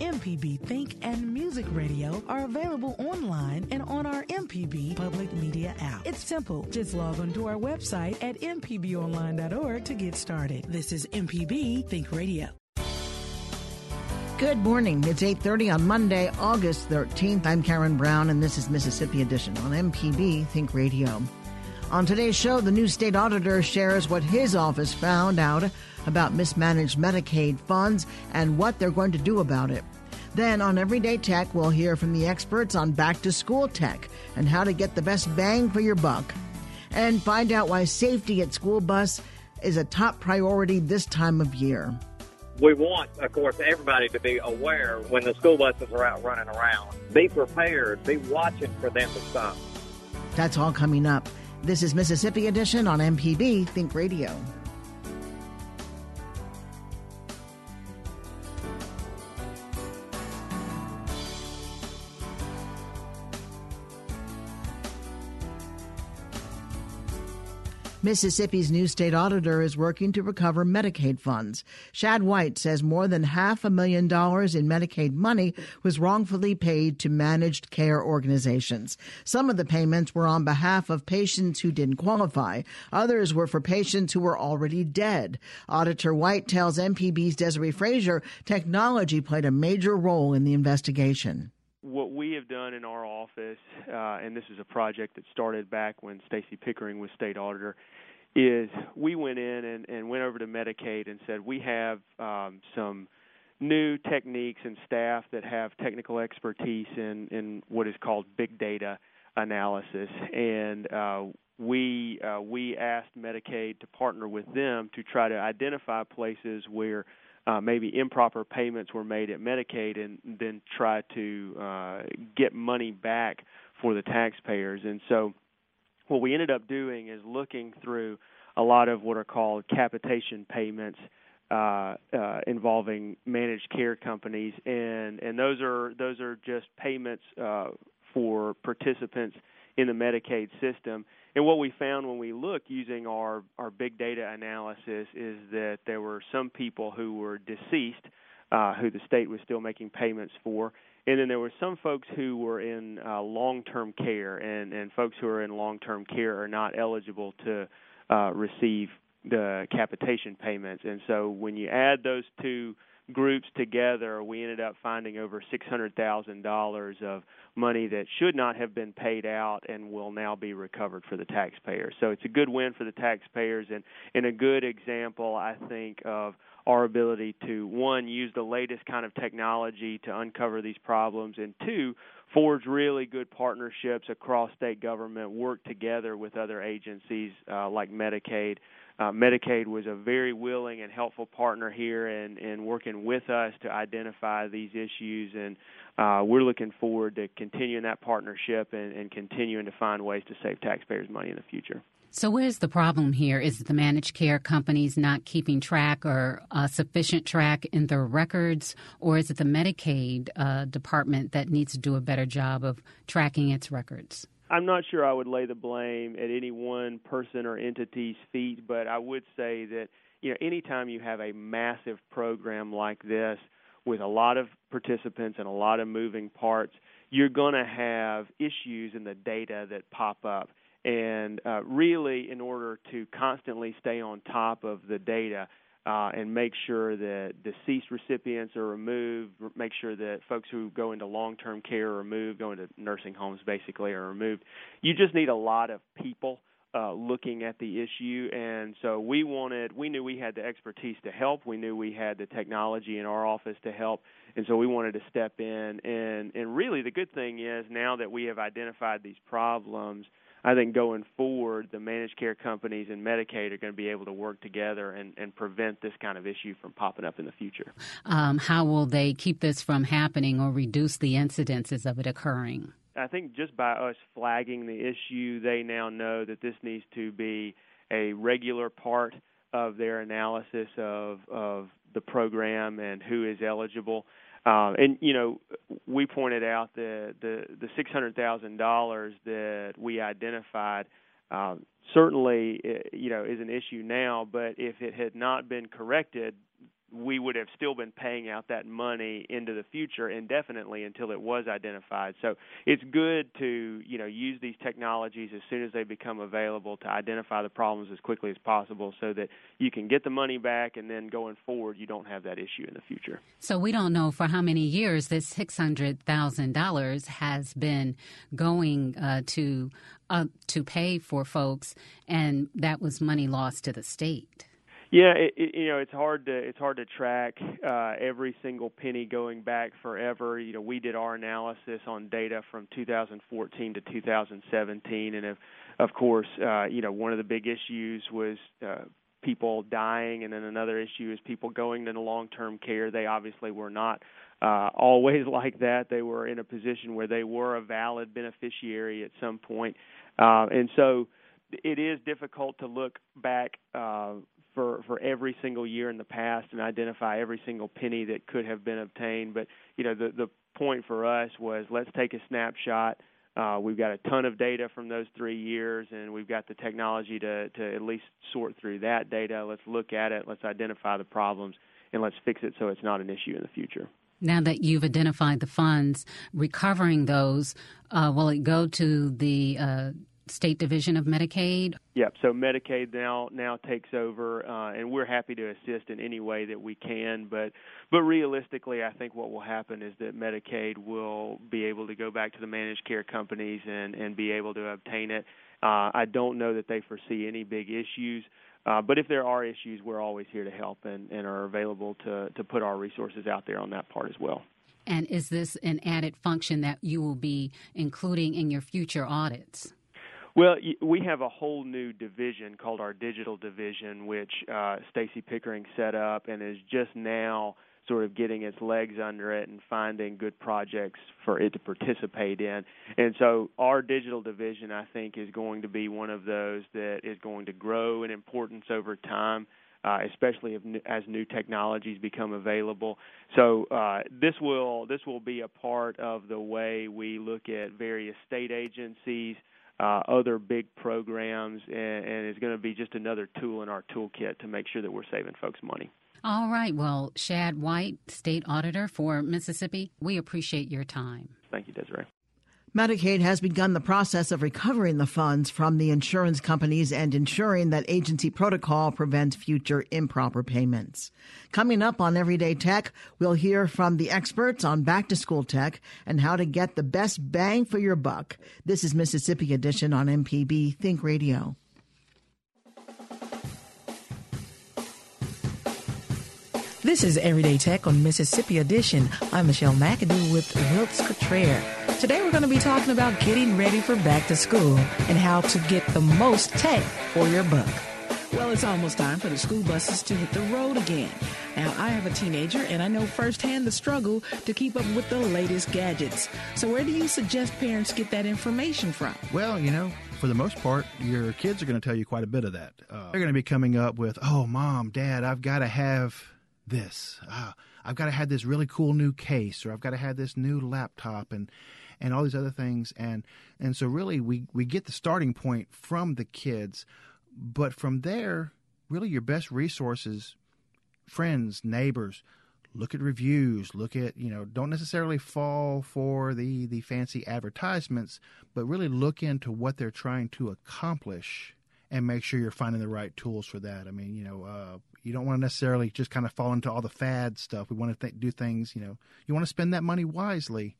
MPB Think and Music Radio are available online and on our MPB public media app. It's simple. Just log on to our website at mpbonline.org to get started. This is MPB Think Radio. Good morning. It's 8:30 on Monday, August 13th. I'm Karen Brown and this is Mississippi Edition on MPB Think Radio. On today's show, the new state auditor shares what his office found out about mismanaged Medicaid funds and what they're going to do about it. Then on Everyday Tech, we'll hear from the experts on back to school tech and how to get the best bang for your buck. And find out why safety at school bus is a top priority this time of year. We want, of course, everybody to be aware when the school buses are out running around. Be prepared, be watching for them to stop. That's all coming up. This is Mississippi Edition on MPB Think Radio. Mississippi's new state auditor is working to recover Medicaid funds. Shad White says more than half a million dollars in Medicaid money was wrongfully paid to managed care organizations. Some of the payments were on behalf of patients who didn't qualify. Others were for patients who were already dead. Auditor White tells MPB's Desiree Frazier technology played a major role in the investigation what we have done in our office, uh, and this is a project that started back when Stacy Pickering was state auditor, is we went in and, and went over to Medicaid and said we have um, some new techniques and staff that have technical expertise in, in what is called big data analysis, and uh, we uh, we asked Medicaid to partner with them to try to identify places where uh, maybe improper payments were made at Medicaid, and then try to uh, get money back for the taxpayers. And so what we ended up doing is looking through a lot of what are called capitation payments uh, uh, involving managed care companies, and and those are those are just payments uh, for participants in the Medicaid system. And what we found when we looked using our our big data analysis is that there were some people who were deceased, uh, who the state was still making payments for, and then there were some folks who were in uh, long-term care, and and folks who are in long-term care are not eligible to uh, receive the capitation payments. And so when you add those two groups together, we ended up finding over $600,000 of money that should not have been paid out and will now be recovered for the taxpayers. So it's a good win for the taxpayers and, and a good example, I think, of our ability to one use the latest kind of technology to uncover these problems and two forge really good partnerships across state government work together with other agencies uh, like medicaid. Uh, medicaid was a very willing and helpful partner here in, in working with us to identify these issues and uh, we're looking forward to continuing that partnership and, and continuing to find ways to save taxpayers money in the future so, where's the problem here? Is the managed care companies not keeping track or uh, sufficient track in their records, or is it the Medicaid uh, department that needs to do a better job of tracking its records? I'm not sure I would lay the blame at any one person or entity's feet, but I would say that you know anytime you have a massive program like this with a lot of participants and a lot of moving parts, you're going to have issues in the data that pop up and uh, really, in order to constantly stay on top of the data, uh, and make sure that deceased recipients are removed, make sure that folks who go into long term care are removed, go into nursing homes basically are removed. You just need a lot of people. Uh, looking at the issue, and so we wanted, we knew we had the expertise to help. We knew we had the technology in our office to help, and so we wanted to step in. And and really, the good thing is now that we have identified these problems, I think going forward, the managed care companies and Medicaid are going to be able to work together and, and prevent this kind of issue from popping up in the future. Um, how will they keep this from happening or reduce the incidences of it occurring? I think just by us flagging the issue, they now know that this needs to be a regular part of their analysis of of the program and who is eligible. Uh, and you know, we pointed out the the the six hundred thousand dollars that we identified. Uh, certainly, uh, you know, is an issue now. But if it had not been corrected, we would have still been paying out that money into the future indefinitely until it was identified. So it's good to you know use these technologies as soon as they become available to identify the problems as quickly as possible, so that you can get the money back, and then going forward you don't have that issue in the future. So we don't know for how many years this six hundred thousand dollars has been going uh, to uh, to pay for folks, and that was money lost to the state. Yeah, it, it, you know it's hard to it's hard to track uh, every single penny going back forever. You know, we did our analysis on data from 2014 to 2017, and of of course, uh, you know, one of the big issues was uh, people dying, and then another issue is people going into long-term care. They obviously were not uh, always like that. They were in a position where they were a valid beneficiary at some point, uh, and so it is difficult to look back uh, for for every single year in the past and identify every single penny that could have been obtained. But you know, the the point for us was let's take a snapshot. Uh, we've got a ton of data from those three years, and we've got the technology to to at least sort through that data. Let's look at it. Let's identify the problems, and let's fix it so it's not an issue in the future. Now that you've identified the funds, recovering those, uh, will it go to the uh, state division of Medicaid? Yep. So Medicaid now now takes over, uh, and we're happy to assist in any way that we can. But but realistically, I think what will happen is that Medicaid will be able to go back to the managed care companies and and be able to obtain it. Uh, I don't know that they foresee any big issues. Uh, but if there are issues, we're always here to help and, and are available to, to put our resources out there on that part as well. And is this an added function that you will be including in your future audits? Well, we have a whole new division called our digital division, which uh, Stacy Pickering set up and is just now sort of getting its legs under it and finding good projects for it to participate in. And so our digital division, I think, is going to be one of those that is going to grow in importance over time. Uh, especially if, as new technologies become available. So uh, this will this will be a part of the way we look at various state agencies, uh, other big programs, and, and is going to be just another tool in our toolkit to make sure that we're saving folks money. All right. Well, Shad White, State Auditor for Mississippi, we appreciate your time. Thank you, Desiree. Medicaid has begun the process of recovering the funds from the insurance companies and ensuring that agency protocol prevents future improper payments. Coming up on Everyday Tech, we'll hear from the experts on back to school tech and how to get the best bang for your buck. This is Mississippi Edition on MPB Think Radio. This is Everyday Tech on Mississippi Edition. I'm Michelle McAdoo with Wiltz Cutrer. Today we're going to be talking about getting ready for back to school and how to get the most tech for your buck. Well, it's almost time for the school buses to hit the road again. Now, I have a teenager and I know firsthand the struggle to keep up with the latest gadgets. So, where do you suggest parents get that information from? Well, you know, for the most part, your kids are going to tell you quite a bit of that. Uh, they're going to be coming up with, oh, mom, dad, I've got to have this. Uh, I've got to have this really cool new case, or I've got to have this new laptop. And and all these other things and and so really we we get the starting point from the kids but from there really your best resources friends neighbors look at reviews look at you know don't necessarily fall for the the fancy advertisements but really look into what they're trying to accomplish and make sure you're finding the right tools for that i mean you know uh, You don't want to necessarily just kind of fall into all the fad stuff. We want to th- do things, you know, you want to spend that money wisely,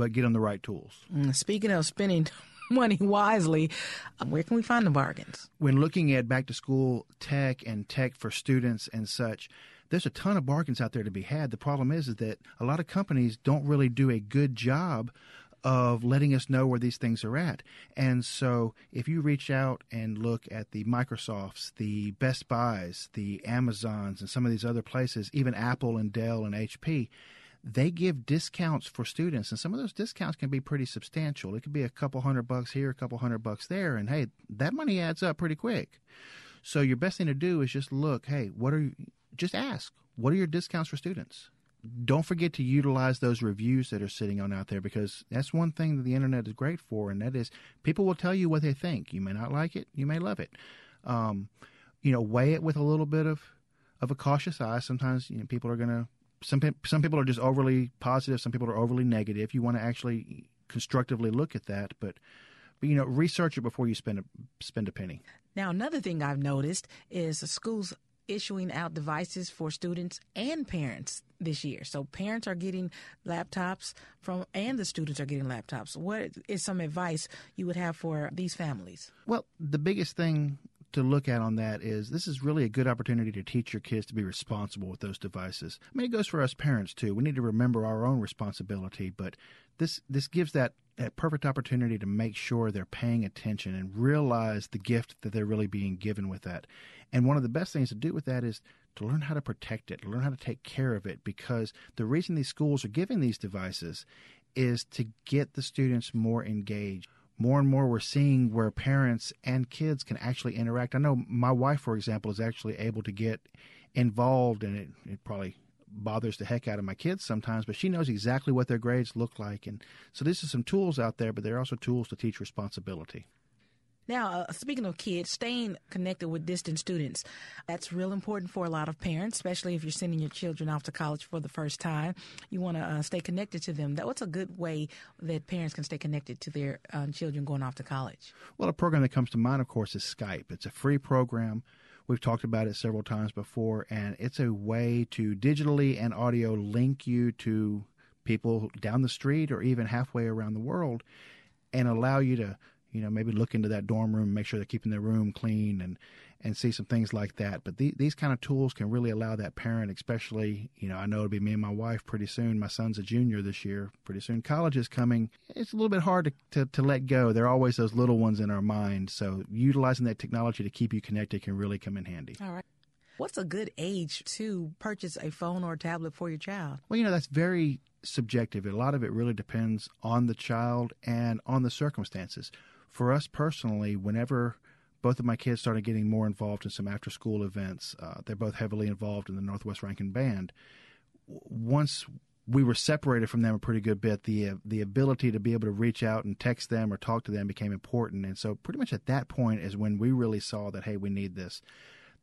but get on the right tools. Mm, speaking of spending money wisely, um, where can we find the bargains? When looking at back to school tech and tech for students and such, there's a ton of bargains out there to be had. The problem is, is that a lot of companies don't really do a good job of letting us know where these things are at. And so if you reach out and look at the Microsofts, the Best Buys, the Amazons, and some of these other places, even Apple and Dell and HP, they give discounts for students, and some of those discounts can be pretty substantial. It could be a couple hundred bucks here, a couple hundred bucks there, and hey, that money adds up pretty quick. So your best thing to do is just look, hey, what are you, just ask, what are your discounts for students? Don't forget to utilize those reviews that are sitting on out there because that's one thing that the internet is great for, and that is people will tell you what they think. You may not like it, you may love it. Um, you know, weigh it with a little bit of of a cautious eye. Sometimes you know, people are going to some some people are just overly positive. Some people are overly negative. You want to actually constructively look at that, but but you know, research it before you spend a spend a penny. Now, another thing I've noticed is the schools issuing out devices for students and parents this year. So parents are getting laptops from and the students are getting laptops. What is some advice you would have for these families? Well, the biggest thing to look at on that is this is really a good opportunity to teach your kids to be responsible with those devices. I mean, it goes for us parents too. We need to remember our own responsibility, but this this gives that that perfect opportunity to make sure they're paying attention and realize the gift that they're really being given with that. And one of the best things to do with that is to learn how to protect it, learn how to take care of it, because the reason these schools are giving these devices is to get the students more engaged more and more we're seeing where parents and kids can actually interact. I know my wife, for example, is actually able to get involved, and it, it probably bothers the heck out of my kids sometimes, but she knows exactly what their grades look like. And so, this is some tools out there, but there are also tools to teach responsibility. Now, uh, speaking of kids, staying connected with distant students, that's real important for a lot of parents, especially if you're sending your children off to college for the first time. You want to uh, stay connected to them. That what's a good way that parents can stay connected to their uh, children going off to college? Well, a program that comes to mind, of course, is Skype. It's a free program. We've talked about it several times before, and it's a way to digitally and audio link you to people down the street or even halfway around the world and allow you to you know, maybe look into that dorm room, make sure they're keeping their room clean, and and see some things like that. But the, these kind of tools can really allow that parent, especially, you know, I know it'll be me and my wife pretty soon. My son's a junior this year. Pretty soon, college is coming. It's a little bit hard to, to, to let go. There are always those little ones in our mind. So utilizing that technology to keep you connected can really come in handy. All right. What's a good age to purchase a phone or a tablet for your child? Well, you know, that's very subjective. A lot of it really depends on the child and on the circumstances for us personally, whenever both of my kids started getting more involved in some after school events, uh, they're both heavily involved in the Northwest Rankin Band. Once we were separated from them a pretty good bit. The uh, the ability to be able to reach out and text them or talk to them became important, and so pretty much at that point is when we really saw that hey, we need this.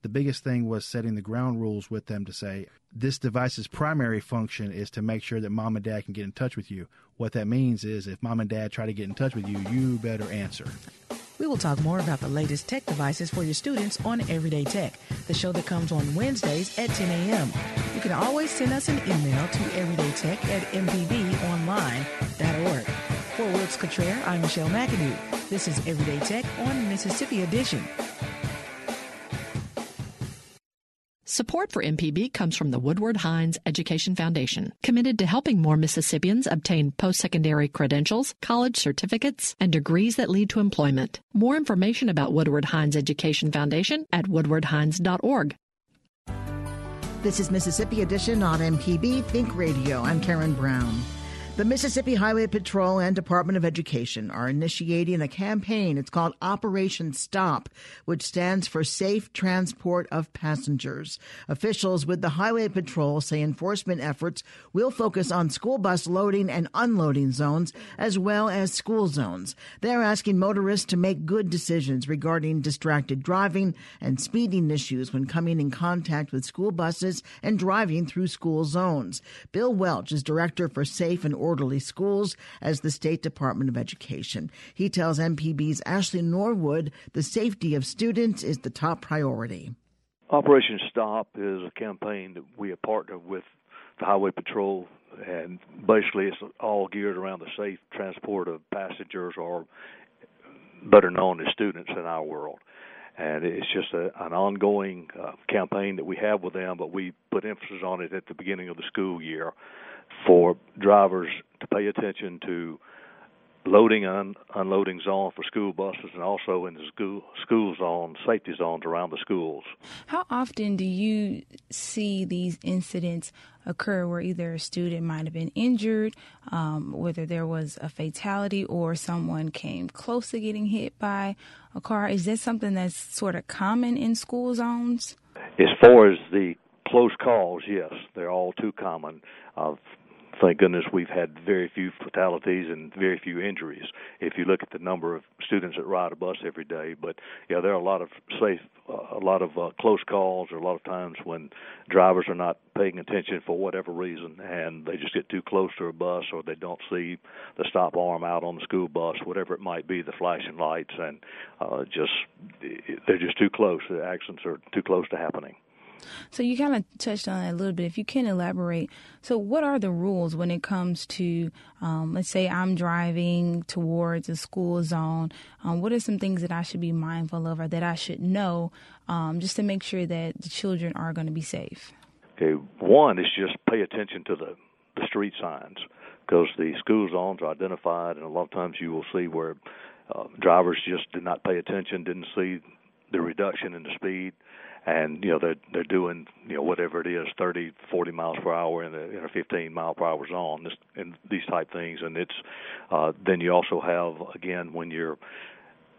The biggest thing was setting the ground rules with them to say this device's primary function is to make sure that mom and dad can get in touch with you. What that means is if mom and dad try to get in touch with you, you better answer. We will talk more about the latest tech devices for your students on Everyday Tech, the show that comes on Wednesdays at 10 a.m. You can always send us an email to everydaytech at mpbonline.org. For Wiltz Cutrer, I'm Michelle McAdoo. This is Everyday Tech on Mississippi Edition. Support for MPB comes from the Woodward Hines Education Foundation, committed to helping more Mississippians obtain post-secondary credentials, college certificates, and degrees that lead to employment. More information about Woodward Hines Education Foundation at woodwardhines.org. This is Mississippi Edition on MPB Think Radio. I'm Karen Brown. The Mississippi Highway Patrol and Department of Education are initiating a campaign. It's called Operation Stop, which stands for Safe Transport of Passengers. Officials with the Highway Patrol say enforcement efforts will focus on school bus loading and unloading zones as well as school zones. They're asking motorists to make good decisions regarding distracted driving and speeding issues when coming in contact with school buses and driving through school zones. Bill Welch is director for Safe and orderly schools as the State Department of Education. He tells MPB's Ashley Norwood the safety of students is the top priority. Operation Stop is a campaign that we have partnered with the Highway Patrol, and basically it's all geared around the safe transport of passengers, or better known as students in our world. And it's just a, an ongoing uh, campaign that we have with them, but we put emphasis on it at the beginning of the school year for drivers to pay attention to loading and unloading zone for school buses and also in the school school zones, safety zones around the schools. How often do you see these incidents occur where either a student might have been injured, um, whether there was a fatality or someone came close to getting hit by a car? Is that something that's sort of common in school zones? As far as the close calls, yes, they're all too common. Uh, thank goodness we've had very few fatalities and very few injuries if you look at the number of students that ride a bus every day. But yeah there are a lot of safe uh, a lot of uh, close calls or a lot of times when drivers are not paying attention for whatever reason and they just get too close to a bus or they don't see the stop arm out on the school bus whatever it might be the flashing lights and uh just they're just too close. The accidents are too close to happening so you kind of touched on it a little bit. If you can elaborate, so what are the rules when it comes to, um, let's say I'm driving towards a school zone? Um, what are some things that I should be mindful of or that I should know um, just to make sure that the children are going to be safe? Okay, one is just pay attention to the the street signs because the school zones are identified, and a lot of times you will see where uh, drivers just did not pay attention, didn't see the reduction in the speed and you know they're they're doing you know whatever it is 30 40 miles per hour in a in a 15 mile per hour zone this and these type things. And it's uh then you also have again when you're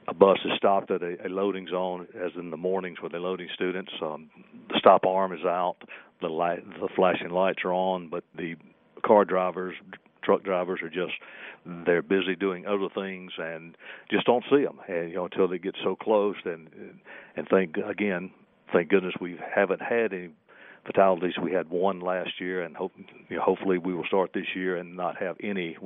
a bus is stopped at a, a loading zone as in the mornings where they're loading students um the stop arm is out the light the flashing lights are on but the car drivers truck drivers are just they're busy doing other things and just don't see them and you know until they get so close and and think again thank goodness we haven't had any fatalities. We had one last year, and hope, you know, hopefully we will start this year and not have any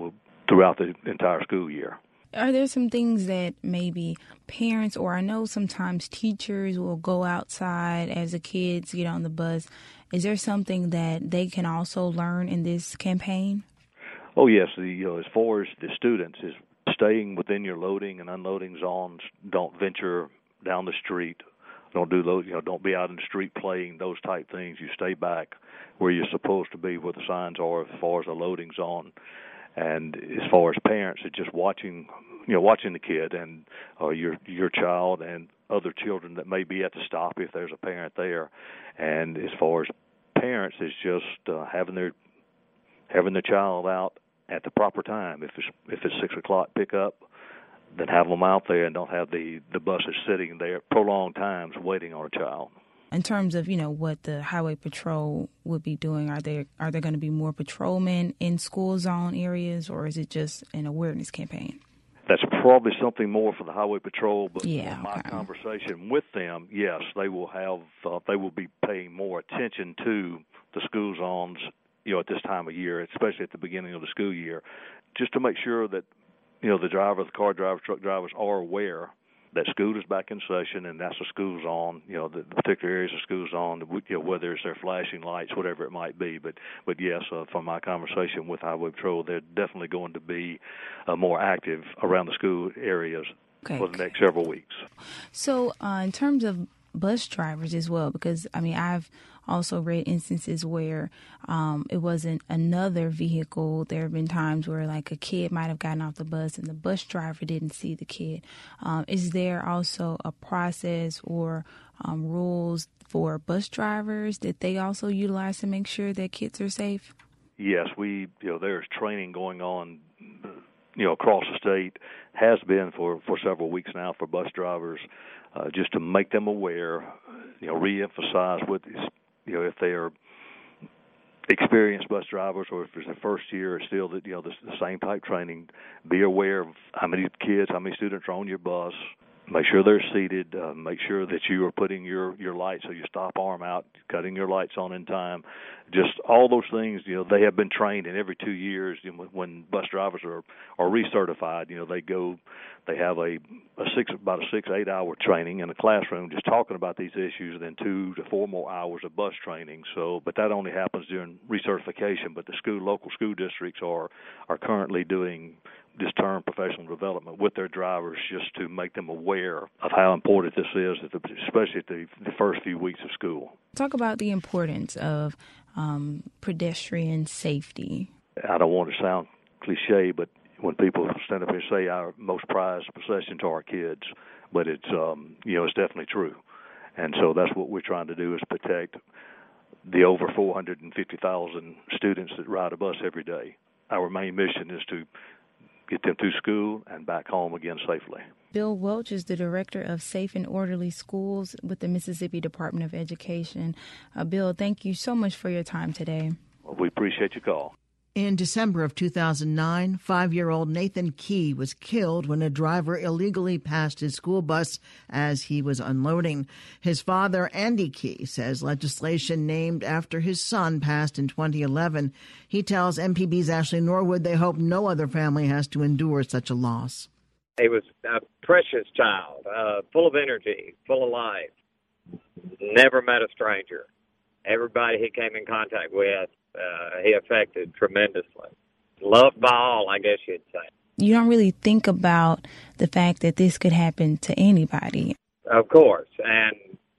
throughout the entire school year. Are there some things that maybe parents or I know sometimes teachers will go outside as the kids get on the bus? Is there something that they can also learn in this campaign? Oh yes, the you know, as far as the students is staying within your loading and unloading zones. Don't venture down the street don't do those you know don't be out in the street playing those type things. You stay back where you're supposed to be where the signs are as far as the loading's on. And as far as parents it's just watching you know watching the kid and uh, your your child and other children that may be at the stop if there's a parent there. And as far as parents it's just uh, having their having the child out at the proper time. If it's if it's six o'clock pickup than have them out there and don't have the the buses sitting there prolonged times waiting on a child. In terms of you know what the highway patrol would be doing, are there are there going to be more patrolmen in school zone areas, or is it just an awareness campaign? That's probably something more for the highway patrol. But yeah, my okay. conversation with them, yes, they will have uh, they will be paying more attention to the school zones you know at this time of year, especially at the beginning of the school year, just to make sure that you know the driver, the car drivers, truck drivers are aware that school is back in session and that's the school's on. You know the, the particular areas of school's on. You know whether it's their flashing lights, whatever it might be. But but yes, uh, from my conversation with Highway Patrol, they're definitely going to be uh, more active around the school areas okay. for the next several weeks. So uh, in terms of bus drivers as well, because I mean I've also read instances where um, it wasn't another vehicle. There have been times where like a kid might have gotten off the bus and the bus driver didn't see the kid. Um, is there also a process or um, rules for bus drivers that they also utilize to make sure that kids are safe? Yes, we you know there's training going on you know across the state has been for for several weeks now for bus drivers uh, just to make them aware you know reemphasize what you know if they are experienced bus drivers or if it's the first year it's still that you know the, the same type training. Be aware of how many kids how many students are on your bus make sure they're seated, uh, make sure that you are putting your your lights so you stop arm out, cutting your lights on in time, just all those things. You know, they have been trained, and every two years, you know, when bus drivers are are recertified, you know, they go, they have a a six about a six eight hour training in a classroom just talking about these issues, and then two to four more hours of bus training. So, but that only happens during recertification. But the school local school districts are are currently doing this term professional development with their drivers just to make them aware of how important this is, especially at the, the first few weeks of school. Talk about the importance of um, pedestrian safety. I don't want to sound cliche, but when people stand up and say our most prized possession to our kids, but it's um, you know it's definitely true, and so that's what we're trying to do is protect the over 450,000 students that ride a bus every day. Our main mission is to get them to school and back home again safely. Bill Welch is the director of Safe and Orderly Schools with the Mississippi Department of Education. Uh, Bill, thank you so much for your time today. Well, we appreciate your call. In December of 2009, five year old Nathan Key was killed when a driver illegally passed his school bus as he was unloading. His father, Andy Key, says legislation named after his son passed in 2011. He tells MPB's Ashley Norwood they hope no other family has to endure such a loss. He was a precious child, uh, full of energy, full of life, never met a stranger. Everybody he came in contact with uh, he affected tremendously. Loved by all, I guess you'd say. You don't really think about the fact that this could happen to anybody. Of course, and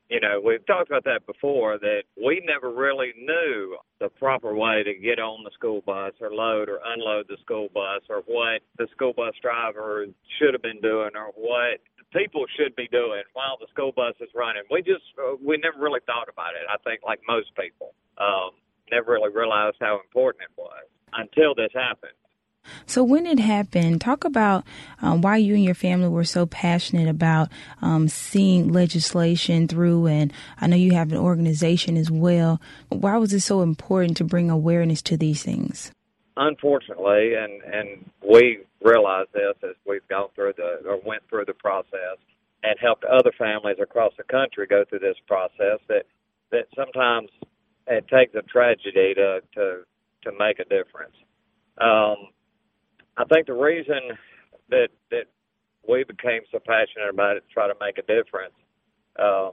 you know we've talked about that before. That we never really knew the proper way to get on the school bus or load or unload the school bus or what the school bus driver should have been doing or what people should be doing while the school bus is running. We just uh, we never really thought about it. I think like most people. Um, never really realized how important it was until this happened. So, when it happened, talk about um, why you and your family were so passionate about um, seeing legislation through. And I know you have an organization as well. Why was it so important to bring awareness to these things? Unfortunately, and and we realized this as we've gone through the or went through the process and helped other families across the country go through this process. That that sometimes it takes a tragedy to to to make a difference. Um, I think the reason that that we became so passionate about it to try to make a difference um,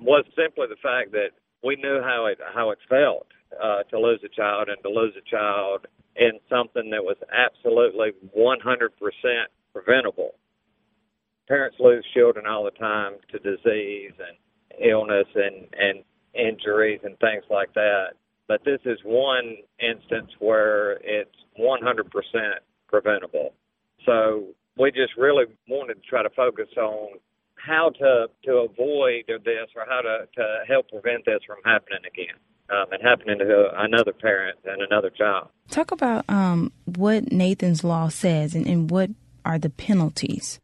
was simply the fact that we knew how it how it felt uh, to lose a child and to lose a child in something that was absolutely 100% preventable. Parents lose children all the time to disease and illness and and injuries and things like that. But this is one instance where it's 100% preventable. So we just really wanted to try to focus on how to to avoid this or how to to help prevent this from happening again. Um, and happening to another parent and another child. Talk about um, what Nathan's Law says and, and what are the penalties.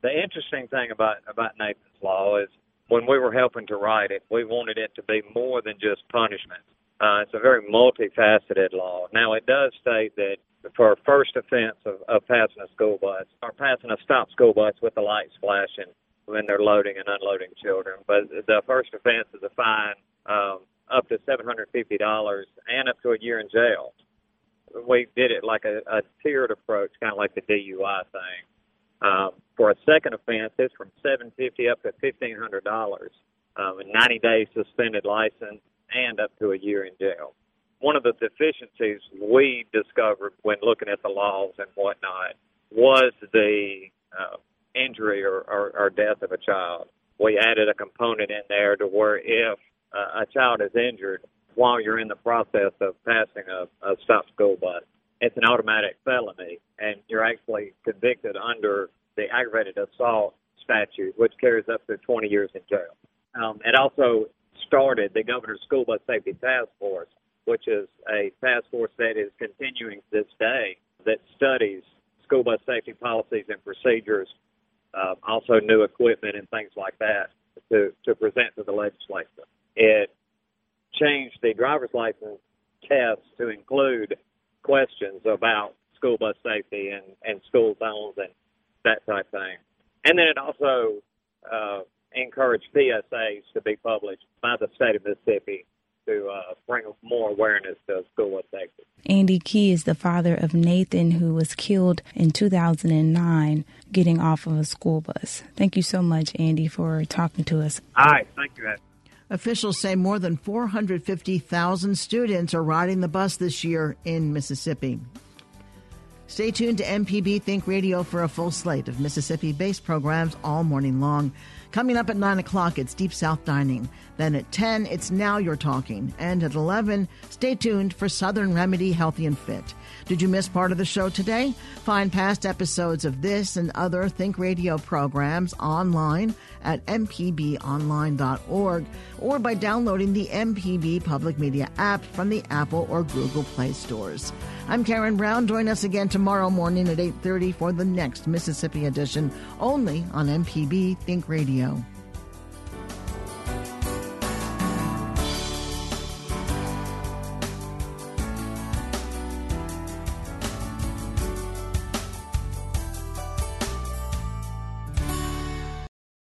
The interesting thing about about Nathan's Law is when we were helping to write it, we wanted it to be more than just punishment. Uh, it's a very multifaceted law. Now, it does state that for a first offense of, of passing a school bus or passing a stop school bus with the lights flashing when they're loading and unloading children, but the first offense is a fine um, up to $750 and up to a year in jail. We did it like a, a tiered approach, kind of like the DUI thing. Um, for a second offense, it's from seven fifty up to fifteen hundred dollars, um, and ninety days suspended license, and up to a year in jail. One of the deficiencies we discovered when looking at the laws and whatnot was the uh, injury or, or, or death of a child. We added a component in there to where if uh, a child is injured while you're in the process of passing a, a stop school bus, it's an automatic felony, and you're actually convicted under the aggravated assault statute, which carries up to 20 years in jail. Um, it also started the Governor's School Bus Safety Task Force, which is a task force that is continuing to this day that studies school bus safety policies and procedures, uh, also new equipment and things like that to, to present to the legislature. It changed the driver's license test to include questions about school bus safety and, and school zones and that type thing. and then it also uh, encouraged PSAs to be published by the state of Mississippi to uh, bring more awareness to school safety. Andy Key is the father of Nathan, who was killed in 2009 getting off of a school bus. Thank you so much, Andy, for talking to us. All right, thank you. Officials say more than 450,000 students are riding the bus this year in Mississippi. Stay tuned to MPB Think Radio for a full slate of Mississippi based programs all morning long. Coming up at 9 o'clock, it's Deep South Dining. Then at 10, it's Now You're Talking. And at 11, stay tuned for Southern Remedy Healthy and Fit. Did you miss part of the show today? Find past episodes of this and other Think Radio programs online at mpbonline.org or by downloading the MPB Public Media app from the Apple or Google Play stores. I'm Karen Brown. Join us again tomorrow morning at 8:30 for the next Mississippi edition only on MPB Think Radio.